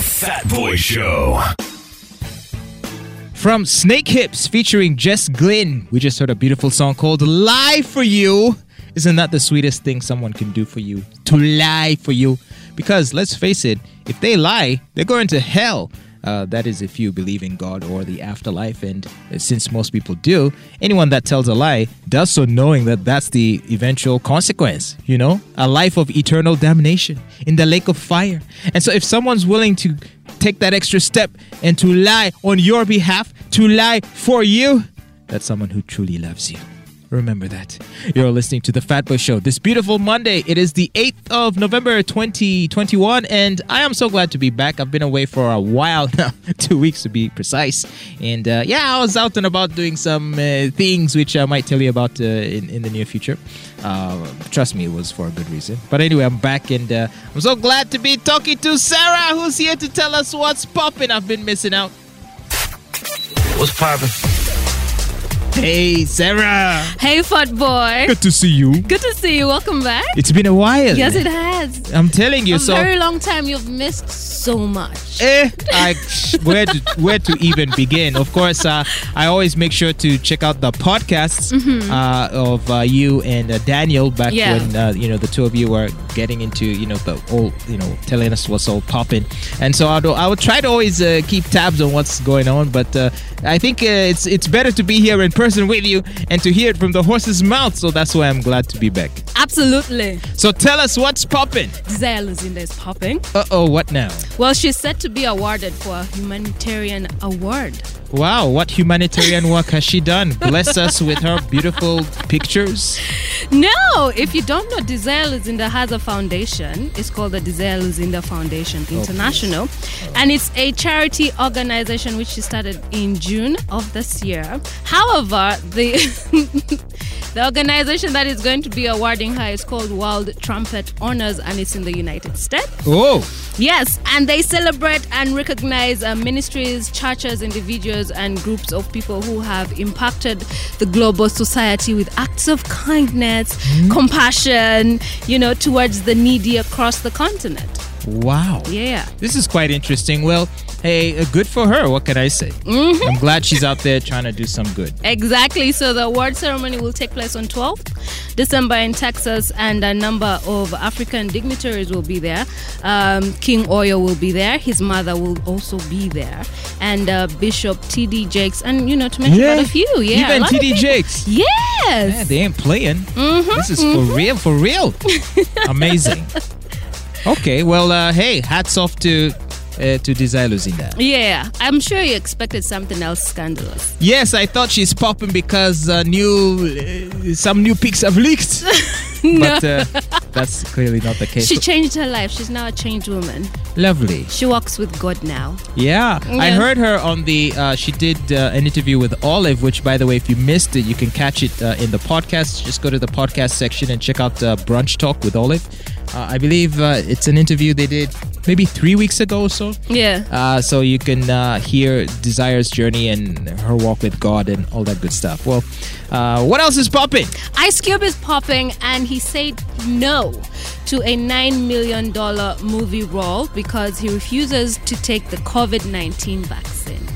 Fat Boy Show. From Snakehips featuring Jess Glynne, we just heard a beautiful song called Lie for You. Isn't that the sweetest thing someone can do for you? To lie for you. Because let's face it, if they lie, they're going to hell. Uh, that is if you believe in God or the afterlife. And since most people do, anyone that tells a lie does so knowing that that's the eventual consequence, you know? A life of eternal damnation in the lake of fire. And so if someone's willing to take that extra step and to lie on your behalf, to lie for you, that's someone who truly loves you. Remember that. You're listening to The Fat Boy Show. This beautiful Monday, it is the 8th of November 2021, and I am so glad to be back. I've been away for a while now, two weeks to be precise. And uh, yeah, I was out and about doing some uh, things which I might tell you about uh, in, in the near future. Uh, trust me, it was for a good reason. But anyway, I'm back, and uh, I'm so glad to be talking to Sarah, who's here to tell us what's popping. I've been missing out. What's poppin'? Hey, Sarah. Hey, Fat Boy. Good to see you. Good to see you. Welcome back. It's been a while. Yes, it has. I'm telling you. A so very long time. You've missed so much. Eh, I, where to where to even begin? Of course, uh, I always make sure to check out the podcasts uh, of uh, you and uh, Daniel back Yeah. when uh, you know the two of you were getting into you know the all you know telling us what's all popping. And so I'll, I would try to always uh, keep tabs on what's going on. But uh, I think uh, it's it's better to be here in person with you and to hear it from the horse's mouth. So that's why I'm glad to be back. Absolutely. So tell us what's popping. Desire Luzinda is popping. Uh oh, what now? Well, she's set to be awarded for a humanitarian award. Wow, what humanitarian work has she done? Bless us with her beautiful pictures. No, if you don't know, Desire Luzinda has a foundation. It's called the Desire Luzinda Foundation International. And it's a charity organization which she started in June of this year. However, the the organization that is going to be awarding her is called World Trumpet Honors and it's in the United States. Oh, Yes, and they celebrate and recognize uh, ministries, churches, individuals, and groups of people who have impacted the global society with acts of kindness, compassion, you know, towards the needy across the continent. Wow. Yeah. This is quite interesting. Well, hey, uh, good for her. What can I say? Mm-hmm. I'm glad she's out there trying to do some good. Exactly. So the award ceremony will take place on 12th December in Texas, and a number of African dignitaries will be there. Um, King Oyo will be there. His mother will also be there, and uh, Bishop T.D. Jakes, and you know to mention quite a few. Yeah, Even TD. Jakes. Yeah, Yes. they ain't playing. Mm-hmm, This is for real, for real. Amazing. Okay, well, uh, hey, hats off to uh, to Desire Luzinda. Yeah, I'm sure you expected something else scandalous. Yes, I thought she's popping because uh, new uh, some new pics have leaked, but uh, that's clearly not the case. She changed her life. She's now a changed woman. Lovely. She walks with God now. Yeah, I heard her on the. Uh, she did uh, an interview with Olive, which, by the way, if you missed it, you can catch it uh, in the podcast. Just go to the podcast section and check out uh, Brunch Talk with Olive. Uh, I believe uh, it's an interview they did maybe three weeks ago or so. Yeah. Uh, so you can uh, hear Desire's journey and her walk with God and all that good stuff. Well, uh, what else is popping? Ice Cube is popping, and he said no to a $9 million movie role because he refuses to take the COVID 19 vaccine.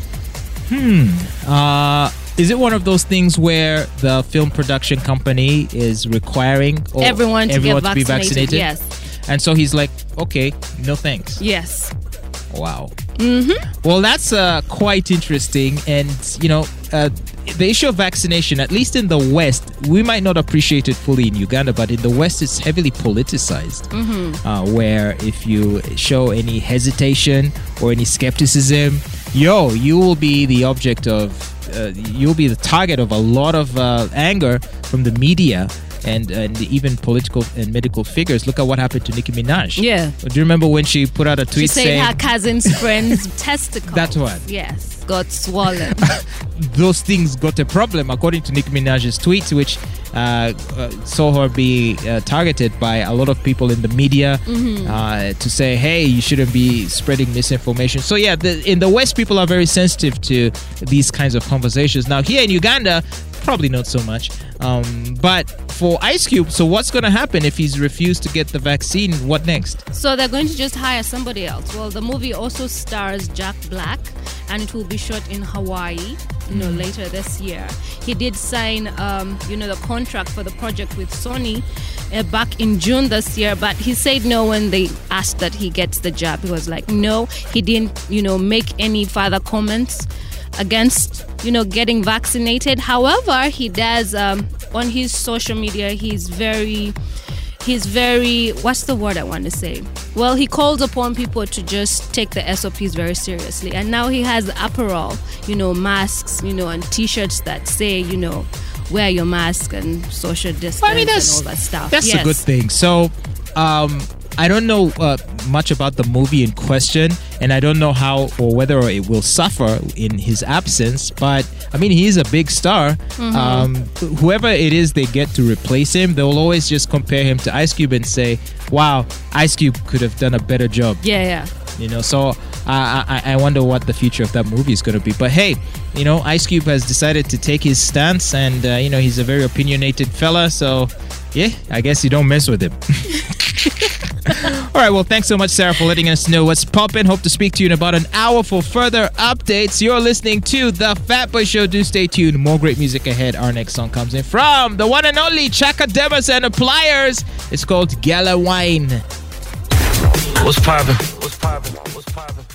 Uh, is it one of those things where the film production company is requiring everyone to everyone get to be vaccinated. Yes. And so he's like, okay, no thanks. Yes. Wow. Mm-hmm. Well, that's uh, quite interesting. And, you know, uh, the issue of vaccination, at least in the West, we might not appreciate it fully in Uganda, but in the West, it's heavily politicized. Uh, where if you show any hesitation or any skepticism, yo, you will be the object of, uh, you'll be the target of a lot of uh, anger from the media. And, and even political and medical figures. Look at what happened to Nicki Minaj. Yeah. Do you remember when she put out a tweet She saying her cousin's friend's testicles. That's what. Yes. Got swollen. those things got a problem, according to Nicki Minaj's tweets, which uh, uh, saw her be uh, targeted by a lot of people in the media uh, to say, "Hey, you shouldn't be spreading misinformation." So yeah, the, in the West, people are very sensitive to these kinds of conversations. Now here in Uganda, probably not so much, um, but for Ice Cube, so what's going to happen if he's refused to get the vaccine? What next? So they're going to just hire somebody else. Well, the movie also stars Jack Black, and it will be shot in Hawaii. You know, later this year. He did sign, um, you know, the contract for the project with Sony uh, back in June this year, but he said no when they asked that he gets the job. He was like, no, he didn't, you know, make any further comments against you know getting vaccinated however he does um, on his social media he's very he's very what's the word i want to say well he calls upon people to just take the sops very seriously and now he has apparel you know masks you know and t-shirts that say you know wear your mask and social distance Well, I mean, and all that stuff That's yes. a good thing. So, um, I don't know uh, much about the movie in question, and I don't know how or whether it will suffer in his absence. But I mean, he is a big star. Mm-hmm. Um, whoever it is they get to replace him, they'll always just compare him to Ice Cube and say, "Wow, Ice Cube could have done a better job." yeah yeah you know so I, I i wonder what the future of that movie is going to be but hey you know ice cube has decided to take his stance and uh, you know he's a very opinionated fella so yeah i guess you don't mess with him all right well thanks so much sarah for letting us know what's popping hope to speak to you in about an hour for further updates. You're listening to the fat boy show. Do stay tuned. More great music ahead. Our next song comes in from the one and only Chaka Demus and the pliers it's called Gal Wine. What's poppin'? What's poppin'? What's poppin'?